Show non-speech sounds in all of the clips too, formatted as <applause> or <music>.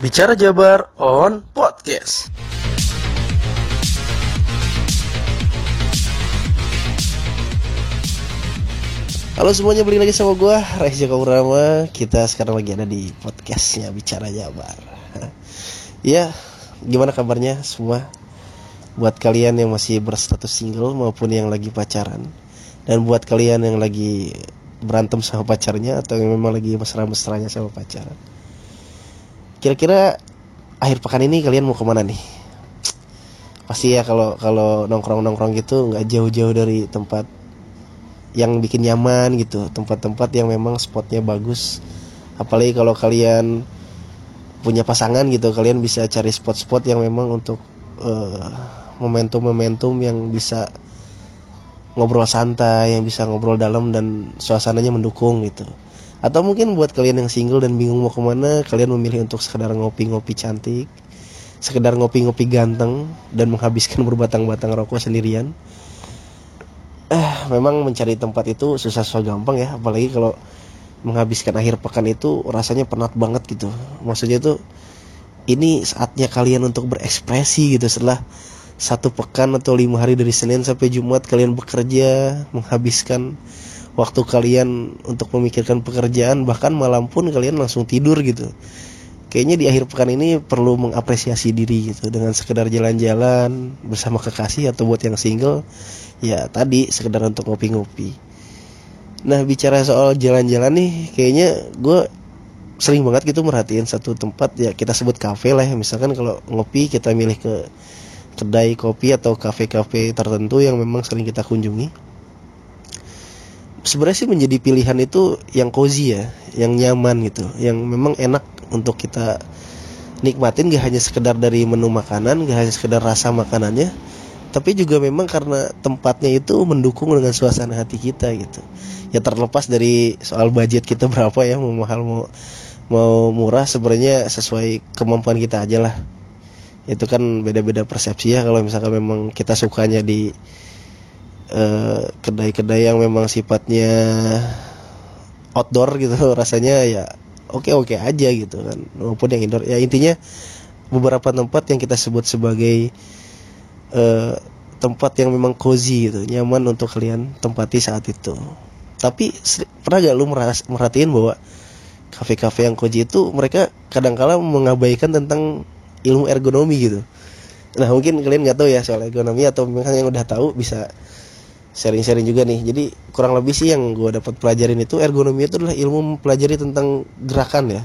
Bicara Jabar on Podcast. Halo semuanya, balik lagi sama gue Reza Kaurama Kita sekarang lagi ada di podcastnya Bicara Jabar <laughs> Ya, gimana kabarnya semua? Buat kalian yang masih berstatus single maupun yang lagi pacaran Dan buat kalian yang lagi berantem sama pacarnya Atau yang memang lagi mesra-mesranya sama pacaran Kira-kira akhir pekan ini kalian mau ke mana nih? Pasti ya kalau kalau nongkrong-nongkrong gitu nggak jauh-jauh dari tempat yang bikin nyaman gitu. Tempat-tempat yang memang spotnya bagus. Apalagi kalau kalian punya pasangan gitu kalian bisa cari spot-spot yang memang untuk uh, momentum-momentum yang bisa ngobrol santai yang bisa ngobrol dalam dan suasananya mendukung gitu atau mungkin buat kalian yang single dan bingung mau ke mana kalian memilih untuk sekedar ngopi-ngopi cantik sekedar ngopi-ngopi ganteng dan menghabiskan <laughs> berbatang-batang rokok sendirian. Eh memang mencari tempat itu susah susah gampang ya. Apalagi kalau menghabiskan akhir pekan itu rasanya penat banget gitu. Maksudnya tuh ini saatnya kalian untuk berekspresi gitu. Setelah satu pekan atau lima hari dari Senin sampai Jumat kalian bekerja menghabiskan waktu kalian untuk memikirkan pekerjaan bahkan malam pun kalian langsung tidur gitu. Kayaknya di akhir pekan ini perlu mengapresiasi diri gitu. Dengan sekedar jalan-jalan bersama kekasih atau buat yang single ya tadi sekedar untuk ngopi-ngopi. Nah bicara soal jalan-jalan nih kayaknya gue sering banget gitu merhatiin satu tempat ya kita sebut kafe lah ya. Misalkan kalau ngopi kita milih ke kedai kopi atau kafe-kafe tertentu yang memang sering kita kunjungi sebenarnya sih menjadi pilihan itu yang cozy ya yang nyaman gitu yang memang enak untuk kita nikmatin gak hanya sekedar dari menu makanan gak hanya sekedar rasa makanannya tapi juga memang karena tempatnya itu mendukung dengan suasana hati kita gitu. Ya terlepas dari soal budget kita <laughs> berapa ya mau mahal mau mau murah sebenarnya sesuai kemampuan kita aja lah. Itu kan beda-beda persepsi ya kalau misalkan memang kita sukanya di kedai-kedai uh, yang memang sifatnya outdoor gitu <laughs> rasanya ya oke-oke aja gitu kan. Maupun yang indoor ya intinya beberapa tempat yang kita sebut sebagai uh, tempat yang memang cozy gitu nyaman untuk kalian tempati saat itu. Tapi pernah gak lu merhatiin bahwa kafe-kafe yang cozy itu mereka kadang-kala mengabaikan tentang ilmu ergonomi gitu? Nah mungkin kalian nggak tahu ya soal ergonomi atau memang yang udah tahu bisa sharing-sharing juga nih. Jadi kurang lebih sih yang gue dapat pelajarin itu ergonomi itu adalah ilmu mempelajari tentang gerakan ya.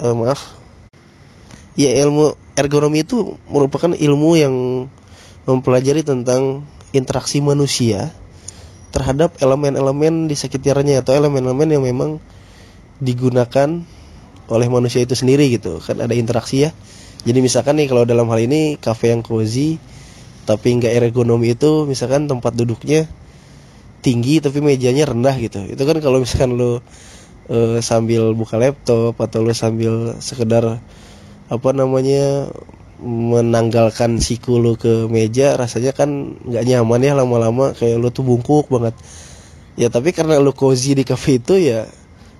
Uh, maaf. Ya ilmu ergonomi itu merupakan ilmu yang mempelajari tentang interaksi manusia terhadap elemen-elemen di sekitarnya atau elemen-elemen yang memang digunakan oleh manusia itu sendiri gitu. Kan ada interaksi ya. Jadi misalkan nih kalau dalam hal ini cafe yang cozy tapi nggak ergonomi itu misalkan tempat duduknya tinggi tapi mejanya rendah gitu. Itu kan kalau misalkan lo uh, sambil buka laptop atau lo sambil sekedar apa namanya menanggalkan siku lo ke meja rasanya kan nggak nyaman ya lama-lama. Kayak lo tuh bungkuk banget. Ya tapi karena lo cozy di cafe itu ya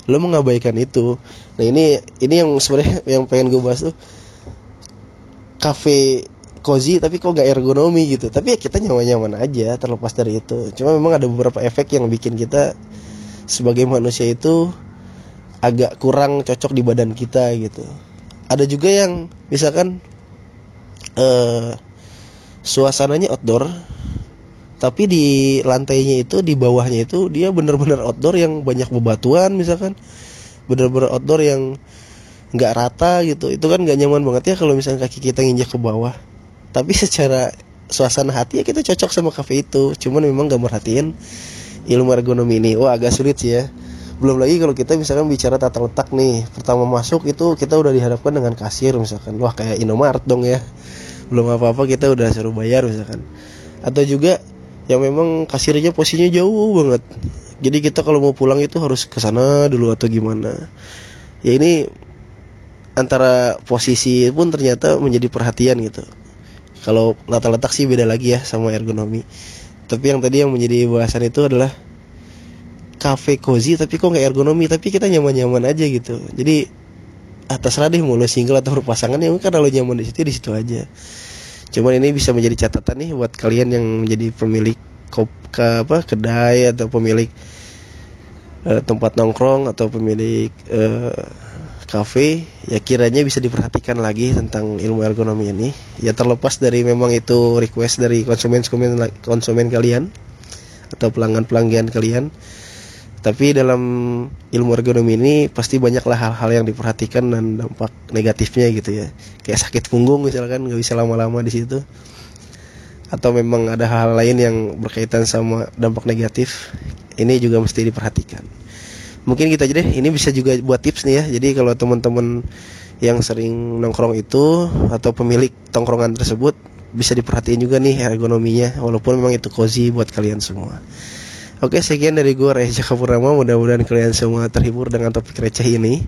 lo mengabaikan itu. Nah ini ini yang sebenarnya <laughs> yang pengen gue bahas tuh. Cafe cozy tapi kok gak ergonomi gitu. Tapi ya kita nyaman-nyaman aja terlepas dari itu. Cuma memang ada beberapa efek yang bikin kita sebagai manusia itu agak kurang cocok di badan kita gitu. Ada juga yang misalkan uh, suasananya outdoor tapi di lantainya itu di bawahnya itu dia benar-benar outdoor yang banyak bebatuan misalkan. Benar-benar outdoor yang nggak rata gitu. Itu kan nggak nyaman banget ya kalau misalnya kaki kita nginjak ke bawah tapi secara suasana hati ya kita cocok sama kafe itu. Cuman memang gak merhatiin ilmu ergonomi ini. Wah agak sulit sih ya. Belum lagi kalau kita misalkan bicara tata letak nih. Pertama masuk itu kita udah dihadapkan dengan kasir misalkan. Wah kayak Indomaret dong ya. Belum apa-apa kita udah suruh bayar misalkan. Atau juga yang memang kasirnya posisinya jauh banget. Jadi kita kalau mau pulang itu harus ke sana dulu atau gimana. Ya ini antara posisi pun ternyata menjadi perhatian gitu kalau latar letak sih beda lagi ya sama ergonomi. Tapi yang tadi yang menjadi bahasan itu adalah cafe cozy tapi kok nggak ergonomi? Tapi kita nyaman-nyaman aja gitu. Jadi atas radih mau lo single atau berpasangan ya kan kalau nyaman di situ di situ aja. Cuman ini bisa menjadi catatan nih buat kalian yang menjadi pemilik kop ke apa kedai atau pemilik uh, tempat nongkrong atau pemilik uh, kafe ya kiranya bisa diperhatikan lagi tentang ilmu ergonomi ini. Ya terlepas dari memang itu request dari konsumen konsumen konsumen kalian atau pelanggan pelanggan kalian. Tapi dalam ilmu ergonomi ini pasti banyaklah hal-hal yang diperhatikan dan dampak negatifnya gitu ya. Kayak sakit punggung misalkan nggak bisa lama-lama di situ. Atau memang ada hal lain yang berkaitan sama dampak negatif ini juga mesti diperhatikan mungkin kita aja deh. Ini bisa juga buat tips nih ya. Jadi kalau teman-teman yang sering nongkrong itu atau pemilik tongkrongan tersebut bisa diperhatiin juga nih ergonominya. Walaupun memang itu cozy buat kalian semua. Oke sekian dari gue Reza Kapurama mudah-mudahan kalian semua terhibur dengan topik receh ini.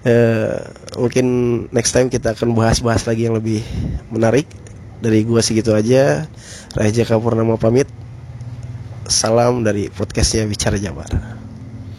Uh, mungkin next time kita akan bahas-bahas lagi yang lebih menarik. Dari gue segitu aja. Reza Kapurnama pamit. Salam dari podcastnya Bicara Jabar